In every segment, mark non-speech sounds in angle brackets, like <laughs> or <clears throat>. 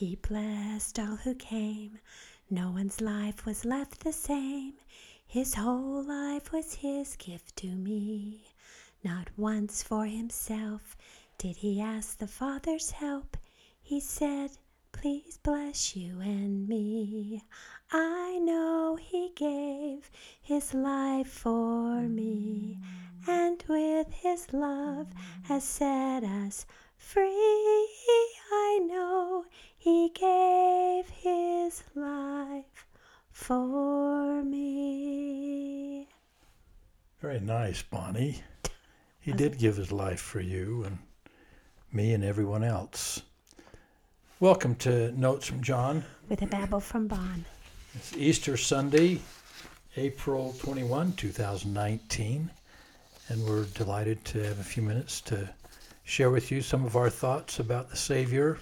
He blessed all who came. No one's life was left the same. His whole life was his gift to me. Not once for himself did he ask the Father's help. He said, Please bless you and me. I know he gave his life for me, and with his love has set us free. I know he gave his life for me. Very nice, Bonnie. <laughs> He did give his life for you and me and everyone else. Welcome to Notes from John. With a babble from Bon. It's Easter Sunday, April 21, 2019, and we're delighted to have a few minutes to share with you some of our thoughts about the Savior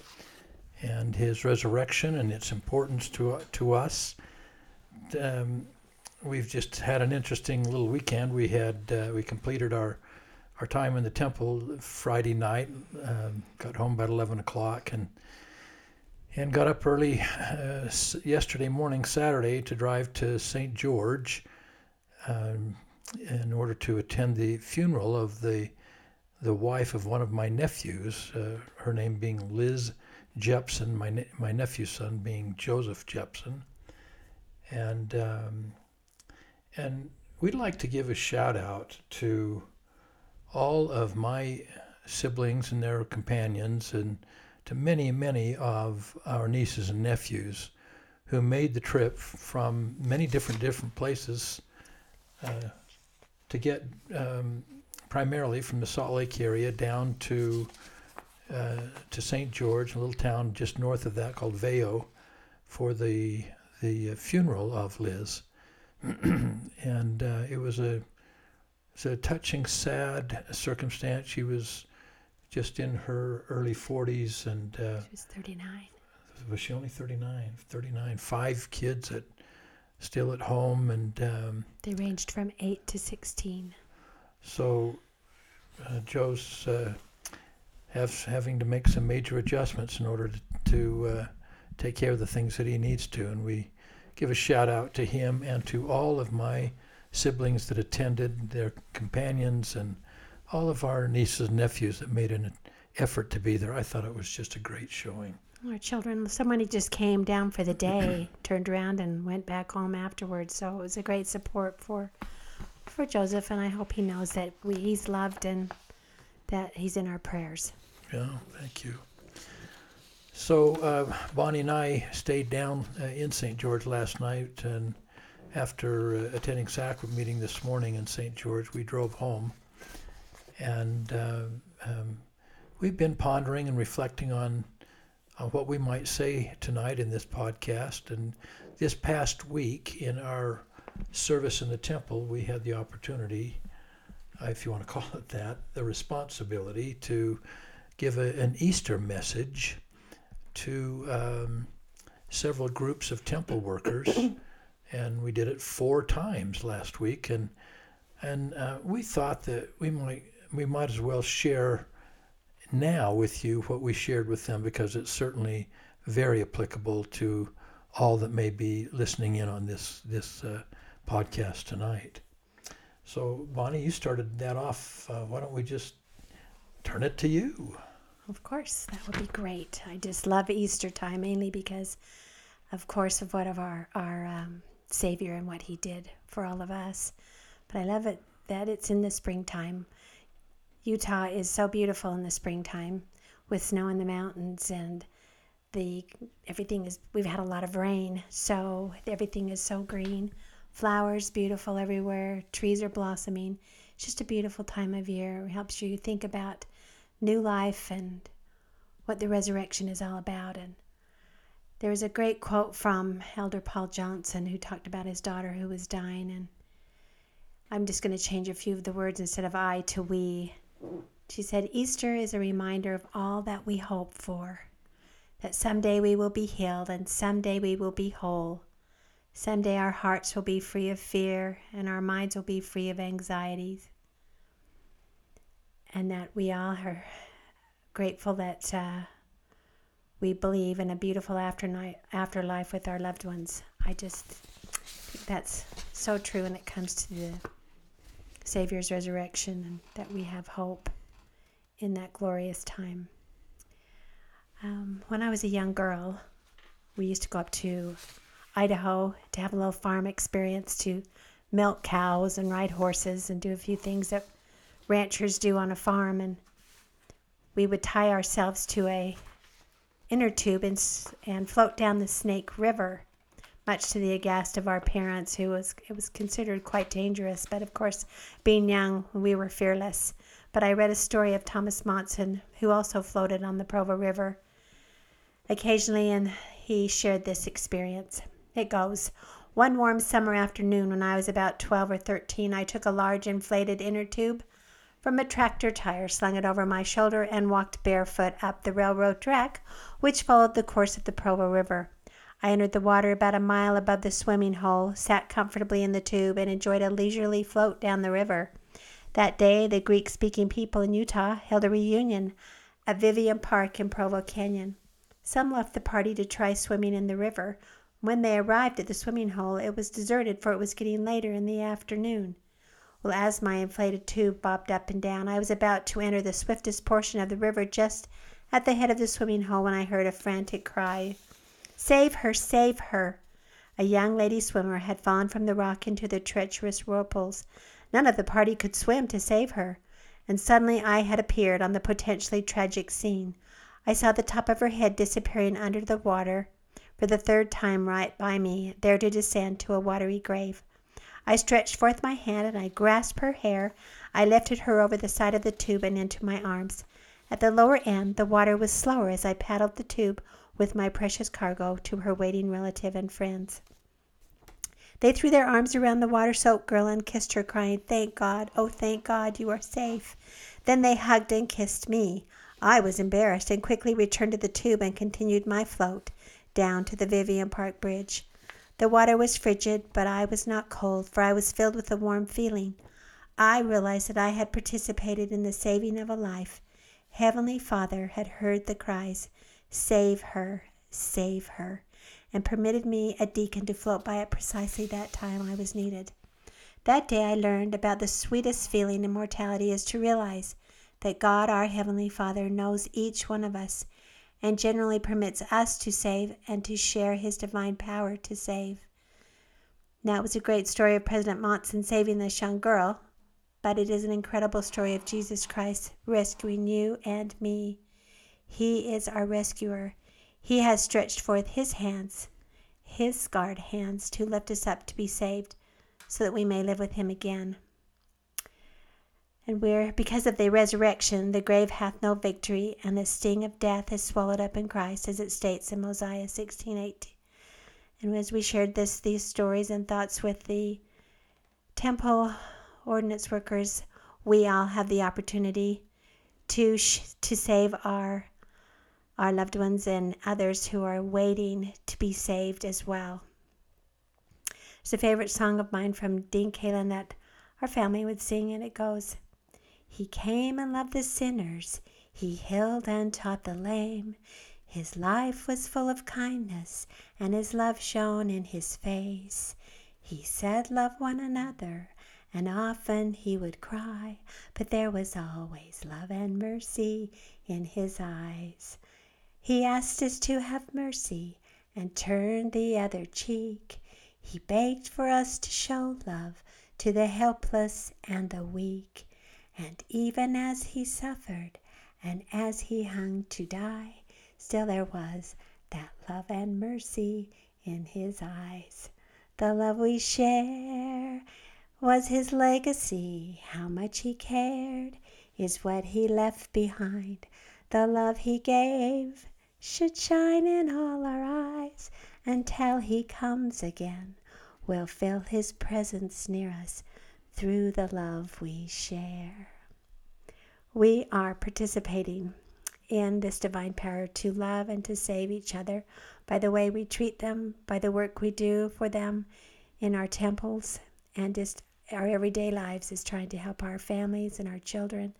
and his resurrection and its importance to, to us. Um, we've just had an interesting little weekend. We had uh, we completed our our time in the temple Friday night. Um, got home about 11 o'clock and and got up early uh, yesterday morning, Saturday, to drive to St. George um, in order to attend the funeral of the the wife of one of my nephews. Uh, her name being Liz Jepson, my ne- my nephew's son being Joseph Jepson, and um, and we'd like to give a shout out to all of my siblings and their companions and to many, many of our nieces and nephews who made the trip from many different different places uh, to get um, primarily from the Salt Lake area down to uh, to St. George, a little town just north of that called Veyo, for the the funeral of Liz, <clears throat> and uh, it was a it's a touching, sad circumstance. She was just in her early 40s and uh, She was 39. was she only 39 39 five kids at still at home and um, They ranged from 8 to 16. so uh, joe's has, having to make some major adjustments in order to, to uh, take care of the things that he needs to and we give a shout out to him and to all of my siblings that attended their companions and all of our nieces and nephews that made an effort to be there. I thought it was just a great showing. Our children, somebody just came down for the day, <clears throat> turned around and went back home afterwards. So it was a great support for for Joseph, and I hope he knows that we, he's loved and that he's in our prayers. Yeah, thank you. So uh, Bonnie and I stayed down uh, in St. George last night, and after uh, attending sacrament meeting this morning in St. George, we drove home, and uh, um, we've been pondering and reflecting on on what we might say tonight in this podcast. And this past week, in our service in the temple, we had the opportunity, if you want to call it that, the responsibility to give a, an Easter message to um, several groups of temple workers, and we did it four times last week. And and uh, we thought that we might we might as well share now with you what we shared with them because it's certainly very applicable to all that may be listening in on this this uh, podcast tonight. So Bonnie, you started that off. Uh, why don't we just turn it to you? Of course, that would be great. I just love Easter time mainly because, of course, of what of our our um, Savior and what He did for all of us. But I love it that it's in the springtime. Utah is so beautiful in the springtime with snow in the mountains and the everything is we've had a lot of rain so everything is so green flowers beautiful everywhere. Trees are blossoming. It's just a beautiful time of year. It helps you think about new life and what the resurrection is all about. And there was a great quote from elder paul johnson who talked about his daughter who was dying. And i'm just going to change a few of the words instead of i to we. She said, Easter is a reminder of all that we hope for, that someday we will be healed and someday we will be whole. Someday our hearts will be free of fear and our minds will be free of anxieties. And that we all are grateful that uh, we believe in a beautiful afternight, afterlife with our loved ones. I just think that's so true when it comes to the Savior's resurrection and that we have hope in that glorious time. Um, when I was a young girl, we used to go up to Idaho to have a little farm experience to milk cows and ride horses and do a few things that ranchers do on a farm. And we would tie ourselves to a inner tube and, and float down the Snake River, much to the aghast of our parents, who was it was considered quite dangerous. But of course, being young, we were fearless. But I read a story of Thomas Monson, who also floated on the Provo River occasionally, and he shared this experience. It goes. One warm summer afternoon, when I was about 12 or 13, I took a large inflated inner tube from a tractor tire, slung it over my shoulder, and walked barefoot up the railroad track which followed the course of the Provo River. I entered the water about a mile above the swimming hole, sat comfortably in the tube, and enjoyed a leisurely float down the river. That day, the Greek speaking people in Utah held a reunion at Vivian Park in Provo Canyon. Some left the party to try swimming in the river. When they arrived at the swimming hole, it was deserted, for it was getting later in the afternoon. Well, as my inflated tube bobbed up and down, I was about to enter the swiftest portion of the river just at the head of the swimming hole when I heard a frantic cry Save her! Save her! A young lady swimmer had fallen from the rock into the treacherous whirlpools. None of the party could swim to save her. And suddenly I had appeared on the potentially tragic scene. I saw the top of her head disappearing under the water for the third time right by me, there to descend to a watery grave. I stretched forth my hand and I grasped her hair. I lifted her over the side of the tube and into my arms. At the lower end the water was slower as I paddled the tube with my precious cargo to her waiting relative and friends. They threw their arms around the water soaked girl and kissed her, crying, Thank God! Oh, thank God, you are safe! Then they hugged and kissed me. I was embarrassed and quickly returned to the tube and continued my float down to the Vivian Park Bridge. The water was frigid, but I was not cold, for I was filled with a warm feeling. I realized that I had participated in the saving of a life Heavenly Father had heard the cries, Save her, save her, and permitted me, a deacon, to float by at precisely that time I was needed. That day I learned about the sweetest feeling in mortality is to realize that God, our Heavenly Father, knows each one of us and generally permits us to save and to share His divine power to save. Now, it was a great story of President Monson saving this young girl, but it is an incredible story of Jesus Christ rescuing you and me. He is our rescuer. He has stretched forth his hands, his scarred hands, to lift us up to be saved, so that we may live with him again. And where, because of the resurrection, the grave hath no victory, and the sting of death is swallowed up in Christ, as it states in Mosiah 16:18. And as we shared this, these stories and thoughts with the temple ordinance workers, we all have the opportunity to sh- to save our our loved ones and others who are waiting to be saved as well. It's a favorite song of mine from Dean Caylin that our family would sing, and it goes, He came and loved the sinners, He healed and taught the lame. His life was full of kindness, and His love shone in His face. He said, Love one another, and often he would cry, but there was always love and mercy in his eyes. He asked us to have mercy and turn the other cheek. He begged for us to show love to the helpless and the weak. And even as he suffered and as he hung to die, still there was that love and mercy in his eyes. The love we share was his legacy. How much he cared is what he left behind. The love he gave should shine in all our eyes until he comes again. We'll feel his presence near us through the love we share. We are participating in this divine power to love and to save each other by the way we treat them, by the work we do for them in our temples, and just our everyday lives is trying to help our families and our children,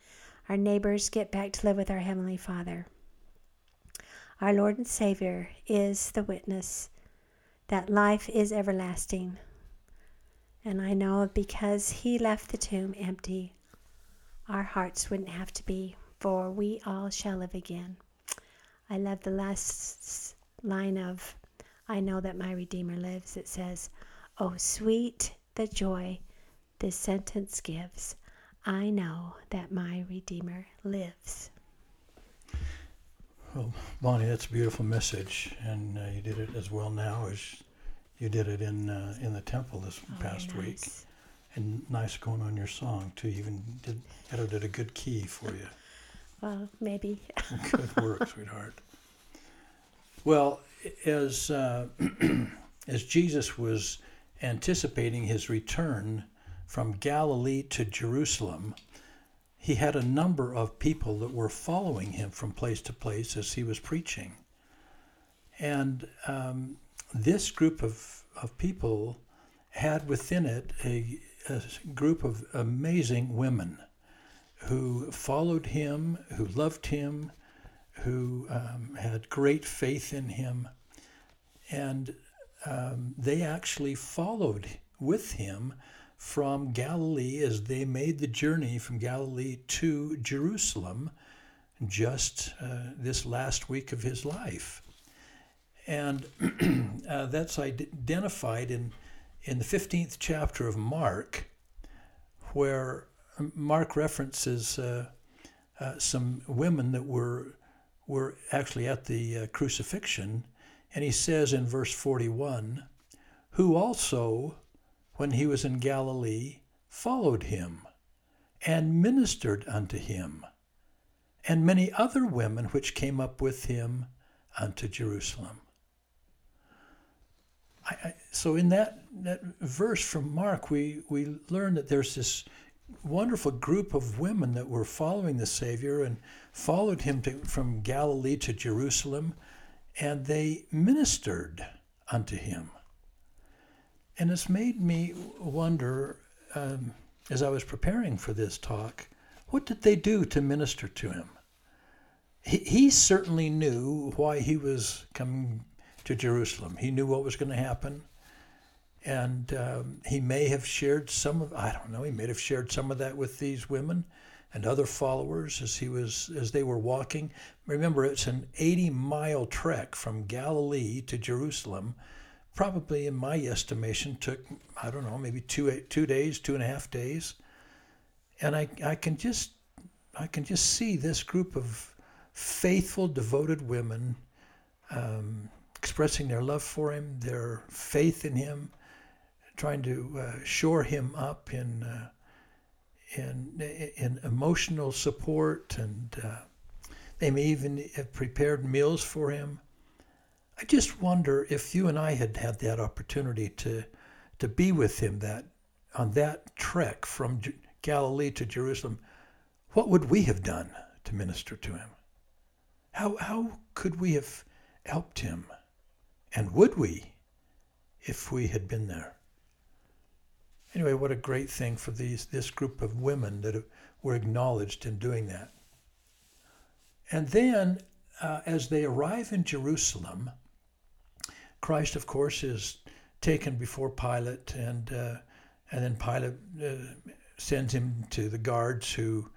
our neighbors get back to live with our Heavenly Father. Our Lord and Savior is the witness that life is everlasting. And I know because He left the tomb empty, our hearts wouldn't have to be, for we all shall live again. I love the last line of I know that my Redeemer lives. It says, Oh, sweet the joy this sentence gives. I know that my Redeemer lives. Well, Bonnie, that's a beautiful message, and uh, you did it as well now as you did it in uh, in the temple this Oh, past nice. week. And nice going on your song too. You even did edited a good key for you. <laughs> Well, maybe. <laughs> Good work, sweetheart. Well, as uh, <clears throat> as Jesus was anticipating his return from Galilee to Jerusalem, he had a number of people that were following him from place to place as he was preaching. And um, this group of, of people had within it a, a group of amazing women who followed him, who loved him, who um, had great faith in him. And um, they actually followed with him from Galilee as they made the journey from Galilee to Jerusalem just uh, this last week of his life. And <clears throat> uh, that's identified in, in the 15th chapter of Mark, where Mark references uh, uh, some women that were, were actually at the uh, crucifixion. And he says in verse 41 who also, when he was in Galilee, followed him and ministered unto him, and many other women which came up with him unto Jerusalem. I, I, so in that, that verse from Mark, we, we learn that there's this wonderful group of women that were following the Savior and followed him to, from Galilee to Jerusalem, and they ministered unto him. And it's made me wonder, um, as I was preparing for this talk, what did they do to minister to him? He, he certainly knew why he was coming to Jerusalem. He knew what was going to happen. And um, he may have shared some of, I don't know, he may have shared some of that with these women and other followers as he was, as they were walking. Remember, it's an 80 mile trek from Galilee to Jerusalem probably in my estimation took i don't know maybe two two days two and a half days and i i can just i can just see this group of faithful devoted women um, expressing their love for him their faith in him trying to uh, shore him up in uh, in in emotional support and uh, they may even have prepared meals for him I just wonder if you and I had had that opportunity to to be with him that on that trek from J- Galilee to Jerusalem, what would we have done to minister to him? How how could we have helped him? And would we if we had been there? Anyway, what a great thing for these this group of women that were acknowledged in doing that. And then uh, as they arrive in Jerusalem, Christ, of course, is taken before Pilate, and uh, and then Pilate uh, sends him to the guards who,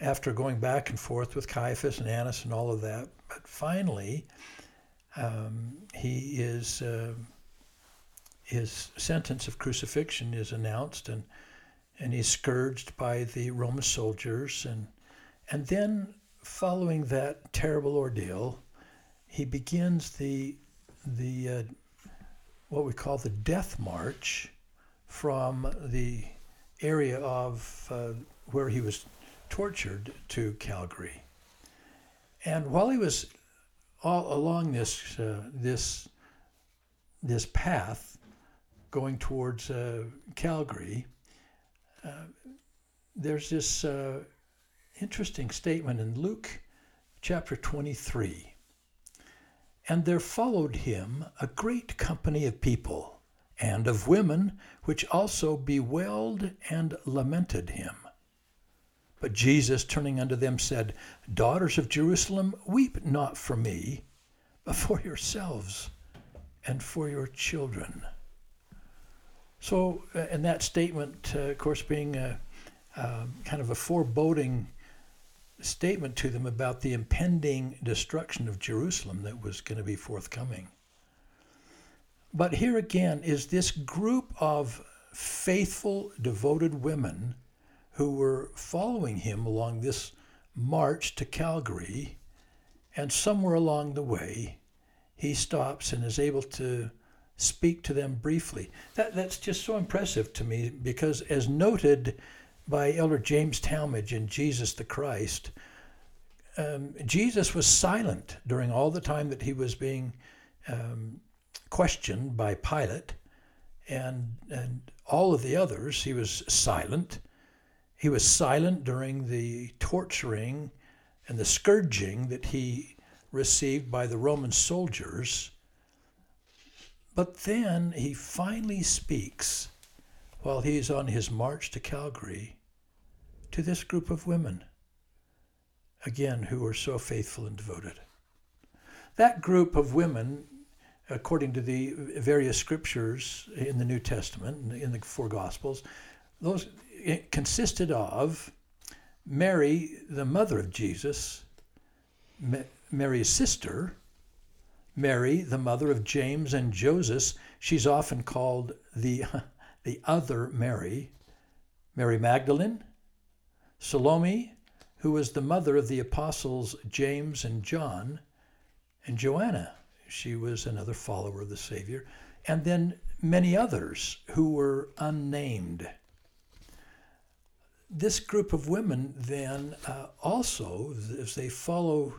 after going back and forth with Caiaphas and Annas and all of that, but finally, um, he is uh, his sentence of crucifixion is announced, and and he's scourged by the Roman soldiers, and and then following that terrible ordeal, he begins the the uh, what we call the death march from the area of uh, where he was tortured to Calvary. And while he was all along this uh, this this path going towards uh, Calvary, uh, there's this uh, interesting statement in Luke chapter 23. And there followed him a great company of people, and of women, which also bewailed and lamented him. But Jesus, turning unto them, said, Daughters of Jerusalem, weep not for me, but for yourselves and for your children. So, uh, and that statement, uh, of course, being a, uh, kind of a foreboding statement to them about the impending destruction of Jerusalem that was going to be forthcoming. But here again is this group of faithful, devoted women who were following him along this march to Calvary. and somewhere along the way, he stops and is able to speak to them briefly. That, that's just so impressive to me because, as noted by Elder James Talmage in Jesus the Christ, um, Jesus was silent during all the time that he was being um, questioned by Pilate, and, and all of the others, he was silent. He was silent during the torturing and the scourging that he received by the Roman soldiers. But then he finally speaks while he's on his march to Calvary to this group of women, again, who were so faithful and devoted. That group of women, according to the various scriptures in the New Testament, in the four Gospels, those consisted of Mary, the mother of Jesus, Mary's sister, Mary, the mother of James and Joseph. She's often called the, <laughs> the other Mary, Mary Magdalene, Salome, who was the mother of the apostles James and John, and Joanna. She was another follower of the Savior, and then many others who were unnamed this group of women then uh, also, as they follow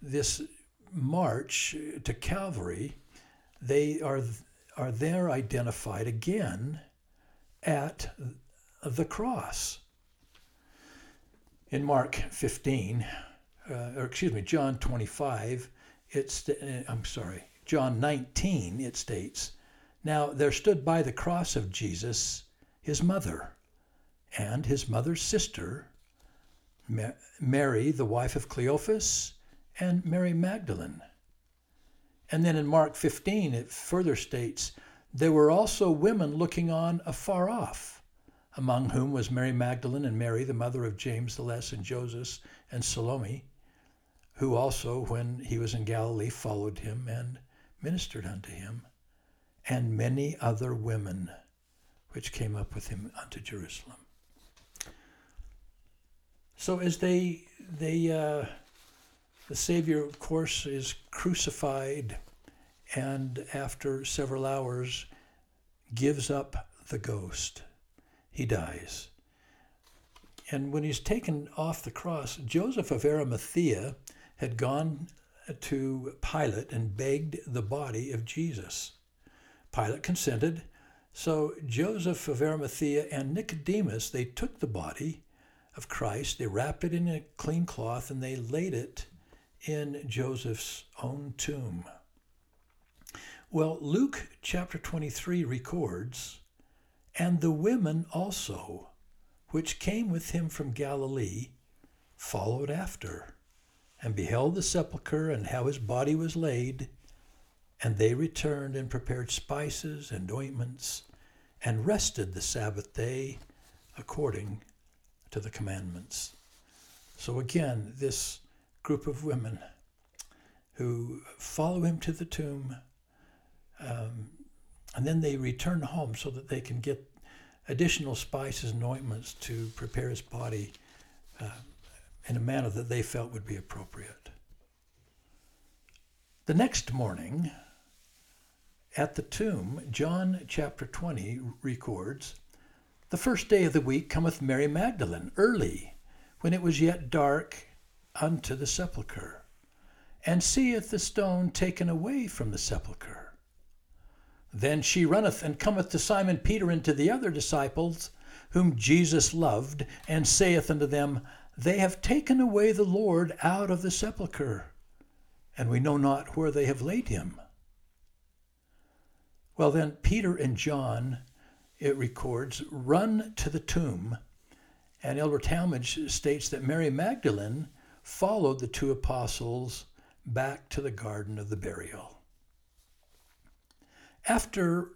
this march to Calvary, they are are there identified again at the cross. In Mark 15, uh, or excuse me, John 25, it's uh, I'm sorry, John 19, it states, Now there stood by the cross of Jesus his mother and his mother's sister, Mary, the wife of Cleophas, and Mary Magdalene. And then in Mark 15, it further states, There were also women looking on afar off, among whom was Mary Magdalene and Mary, the mother of James the Less and Joseph and Salome, who also, when he was in Galilee, followed him and ministered unto him, and many other women which came up with him unto Jerusalem. So as they they uh, the Savior, of course, is crucified, and after several hours, gives up the ghost. He dies. And when he's taken off the cross, Joseph of Arimathea had gone to Pilate and begged the body of Jesus. Pilate consented. So Joseph of Arimathea and Nicodemus, they took the body of Christ. They wrapped it in a clean cloth and they laid it in Joseph's own tomb. Well, Luke chapter 23 records, and the women also, which came with him from Galilee, followed after, and beheld the sepulchre and how his body was laid. And they returned and prepared spices and ointments, and rested the Sabbath day according to the commandments. So again, this group of women who follow him to the tomb, um, and then they return home so that they can get additional spices and ointments to prepare his body uh, in a manner that they felt would be appropriate. The next morning, at the tomb, John chapter 20 records the first day of the week cometh Mary Magdalene early, when it was yet dark, unto the sepulchre, and seeth the stone taken away from the sepulchre. Then she runneth and cometh to Simon Peter and to the other disciples, whom Jesus loved, and saith unto them, They have taken away the Lord out of the sepulchre, and we know not where they have laid him. Well, then, Peter and John it records, run to the tomb. And Elder Talmage states that Mary Magdalene followed the two apostles, back to the garden of the burial. After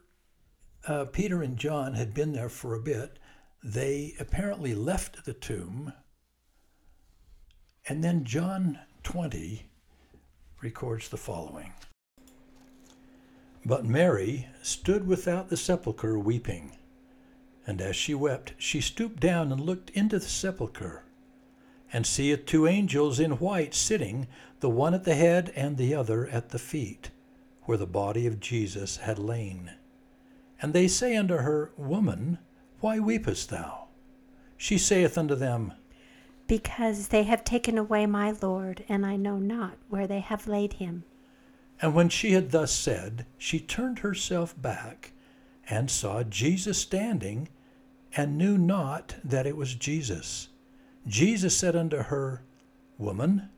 uh, Peter and John had been there for a bit, they apparently left the tomb. And then John 20 records the following But Mary stood without the sepulchre weeping. And as she wept, she stooped down and looked into the sepulchre, and seeth two angels in white sitting, the one at the head and the other at the feet, where the body of Jesus had lain. And they say unto her, Woman, why weepest thou? She saith unto them, Because they have taken away my Lord, and I know not where they have laid him. And when she had thus said, she turned herself back and saw Jesus standing, and knew not that it was Jesus. Jesus said unto her, Woman,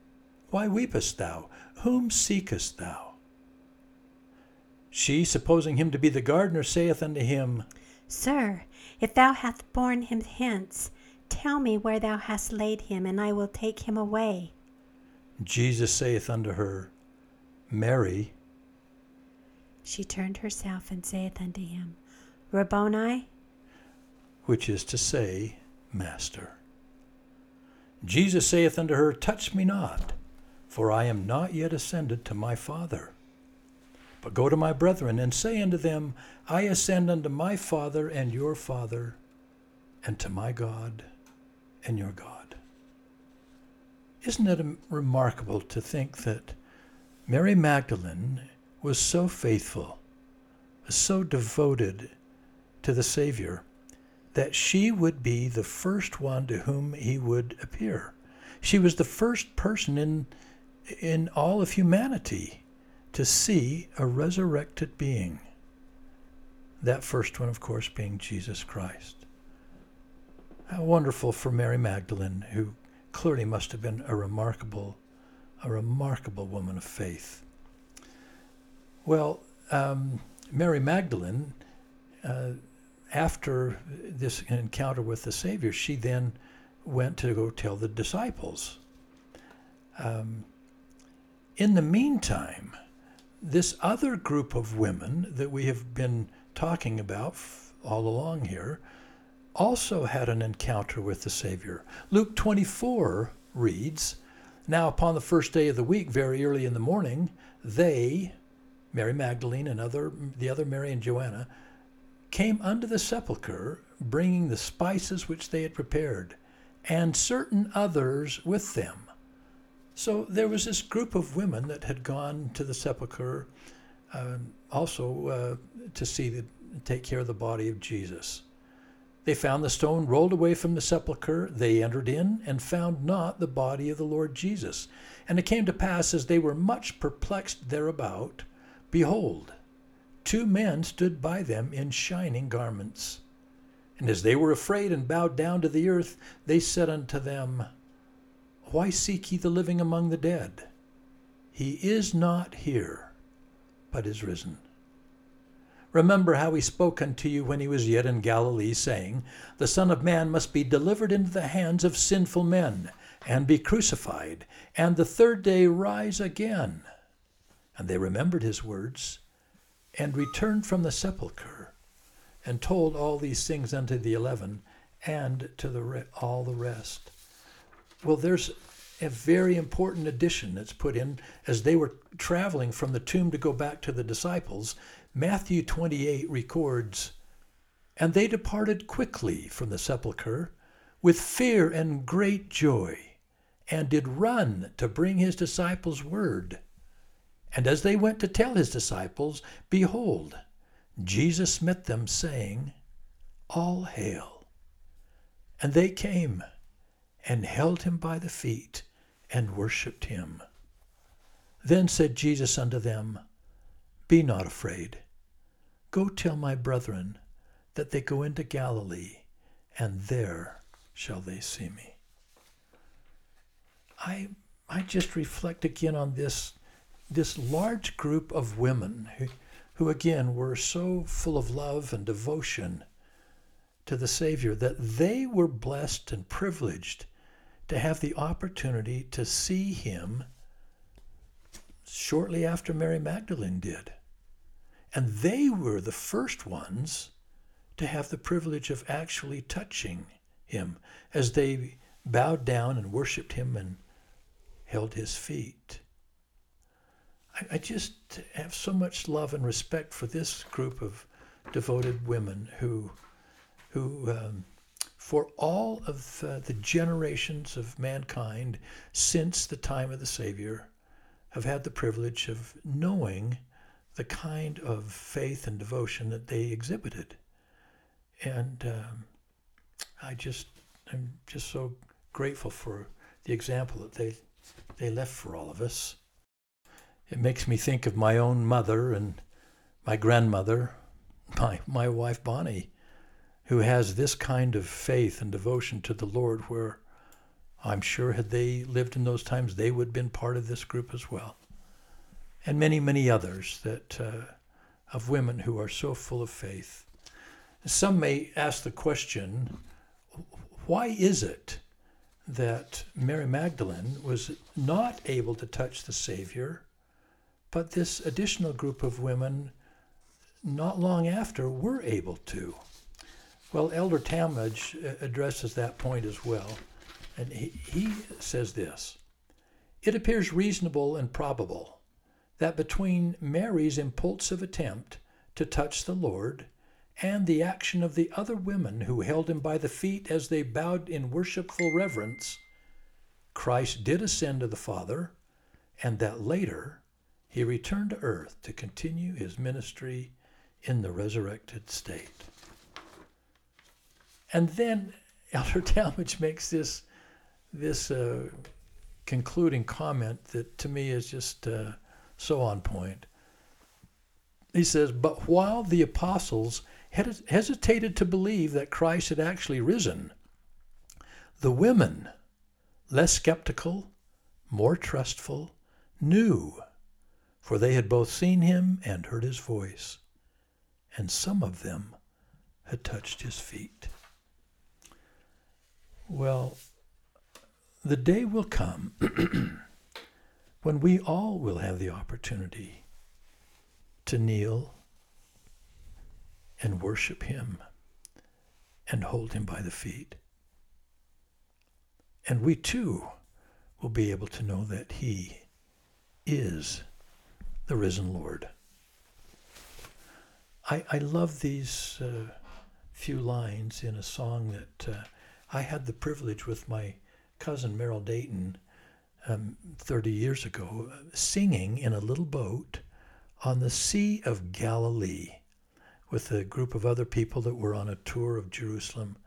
why weepest thou? Whom seekest thou? She, supposing him to be the gardener, saith unto him, Sir, if thou hast borne him hence, tell me where thou hast laid him, and I will take him away. Jesus saith unto her, Mary. She turned herself and saith unto him, Rabboni, which is to say, Master. Jesus saith unto her, Touch me not, for I am not yet ascended to my Father. But go to my brethren, and say unto them, I ascend unto my Father and your Father, and to my God and your God. Isn't it remarkable to think that Mary Magdalene was so faithful, so devoted to the Savior, that she would be the first one to whom he would appear. She was the first person in, in all of humanity to see a resurrected being. That first one, of course, being Jesus Christ. How wonderful for Mary Magdalene, who clearly must have been a remarkable, a remarkable woman of faith. Well, um, Mary Magdalene, uh, after this encounter with the Savior, she then went to go tell the disciples. Um, in the meantime, this other group of women that we have been talking about all along here also had an encounter with the Savior. Luke 24 reads, Now upon the first day of the week, very early in the morning, they, Mary Magdalene and other, the other Mary and Joanna, came unto the sepulchre, bringing the spices which they had prepared, and certain others with them. So there was this group of women that had gone to the sepulchre uh, also uh, to see the, take care of the body of Jesus. They found the stone rolled away from the sepulchre. They entered in and found not the body of the Lord Jesus. And it came to pass, as they were much perplexed thereabout, behold, two men stood by them in shining garments. And as they were afraid and bowed down to the earth, they said unto them, Why seek ye the living among the dead? He is not here, but is risen. Remember how he spoke unto you when he was yet in Galilee, saying, The Son of Man must be delivered into the hands of sinful men, and be crucified, and the third day rise again. And they remembered his words and returned from the sepulchre, and told all these things unto the eleven and to the re- all the rest. Well, there's a very important addition that's put in as they were traveling from the tomb to go back to the disciples. Matthew 28 records, And they departed quickly from the sepulchre with fear and great joy, and did run to bring his disciples word. And as they went to tell his disciples, behold, Jesus met them, saying, All hail. And they came and held him by the feet and worshipped him. Then said Jesus unto them, Be not afraid. Go tell my brethren that they go into Galilee, and there shall they see me. I, I just reflect again on this this large group of women who, who again were so full of love and devotion to the Savior that they were blessed and privileged to have the opportunity to see Him shortly after Mary Magdalene did. And they were the first ones to have the privilege of actually touching him as they bowed down and worshiped him and held his feet. I, I just have so much love and respect for this group of devoted women who, who um, for all of uh, the generations of mankind since the time of the Savior, have had the privilege of knowing the kind of faith and devotion that they exhibited. And um, I just, I'm just so grateful for the example that they, they left for all of us. It makes me think of my own mother and my grandmother, my, my wife Bonnie, who has this kind of faith and devotion to the Lord where I'm sure had they lived in those times, they would have been part of this group as well. And many, many others that uh, of women who are so full of faith. Some may ask the question, why is it that Mary Magdalene was not able to touch the Savior, but this additional group of women not long after were able to? Well, Elder Talmage addresses that point as well. And he, he says this It appears reasonable and probable that between Mary's impulsive attempt to touch the Lord and the action of the other women who held him by the feet as they bowed in worshipful reverence, Christ did ascend to the Father, and that later he returned to earth to continue his ministry in the resurrected state. And then <laughs> Elder Talmage makes this this uh, concluding comment that to me is just uh, so on point. He says, But while the apostles hesitated to believe that Christ had actually risen, the women, less skeptical, more trustful, knew, for they had both seen him and heard his voice, and some of them had touched his feet. Well, the day will come <clears throat> when we all will have the opportunity to kneel and worship Him and hold Him by the feet. And we too will be able to know that He is the risen Lord. I, I love these uh, few lines in a song that uh, I had the privilege with my cousin Merrill Dayton um, 30 years ago singing in a little boat on the Sea of Galilee with a group of other people that were on a tour of Jerusalem.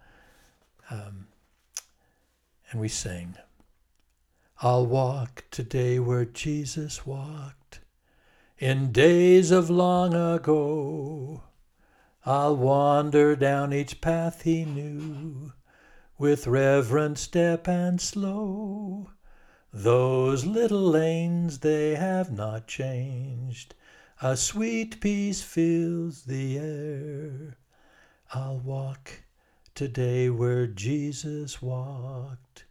Um, and we sang, I'll walk today where Jesus walked in days of long ago. I'll wander down each path he knew with reverent step and slow. Those little lanes they have not changed. A sweet peace fills the air. I'll walk today where Jesus walked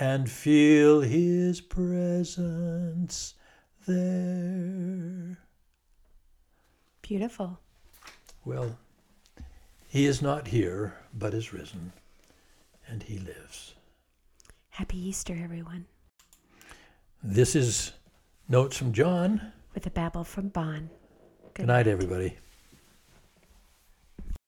and feel his presence there. Beautiful. Well, he is not here, but is risen and he lives. Happy Easter, everyone. This is Notes from John. With a babble from Bon. Good night, everybody.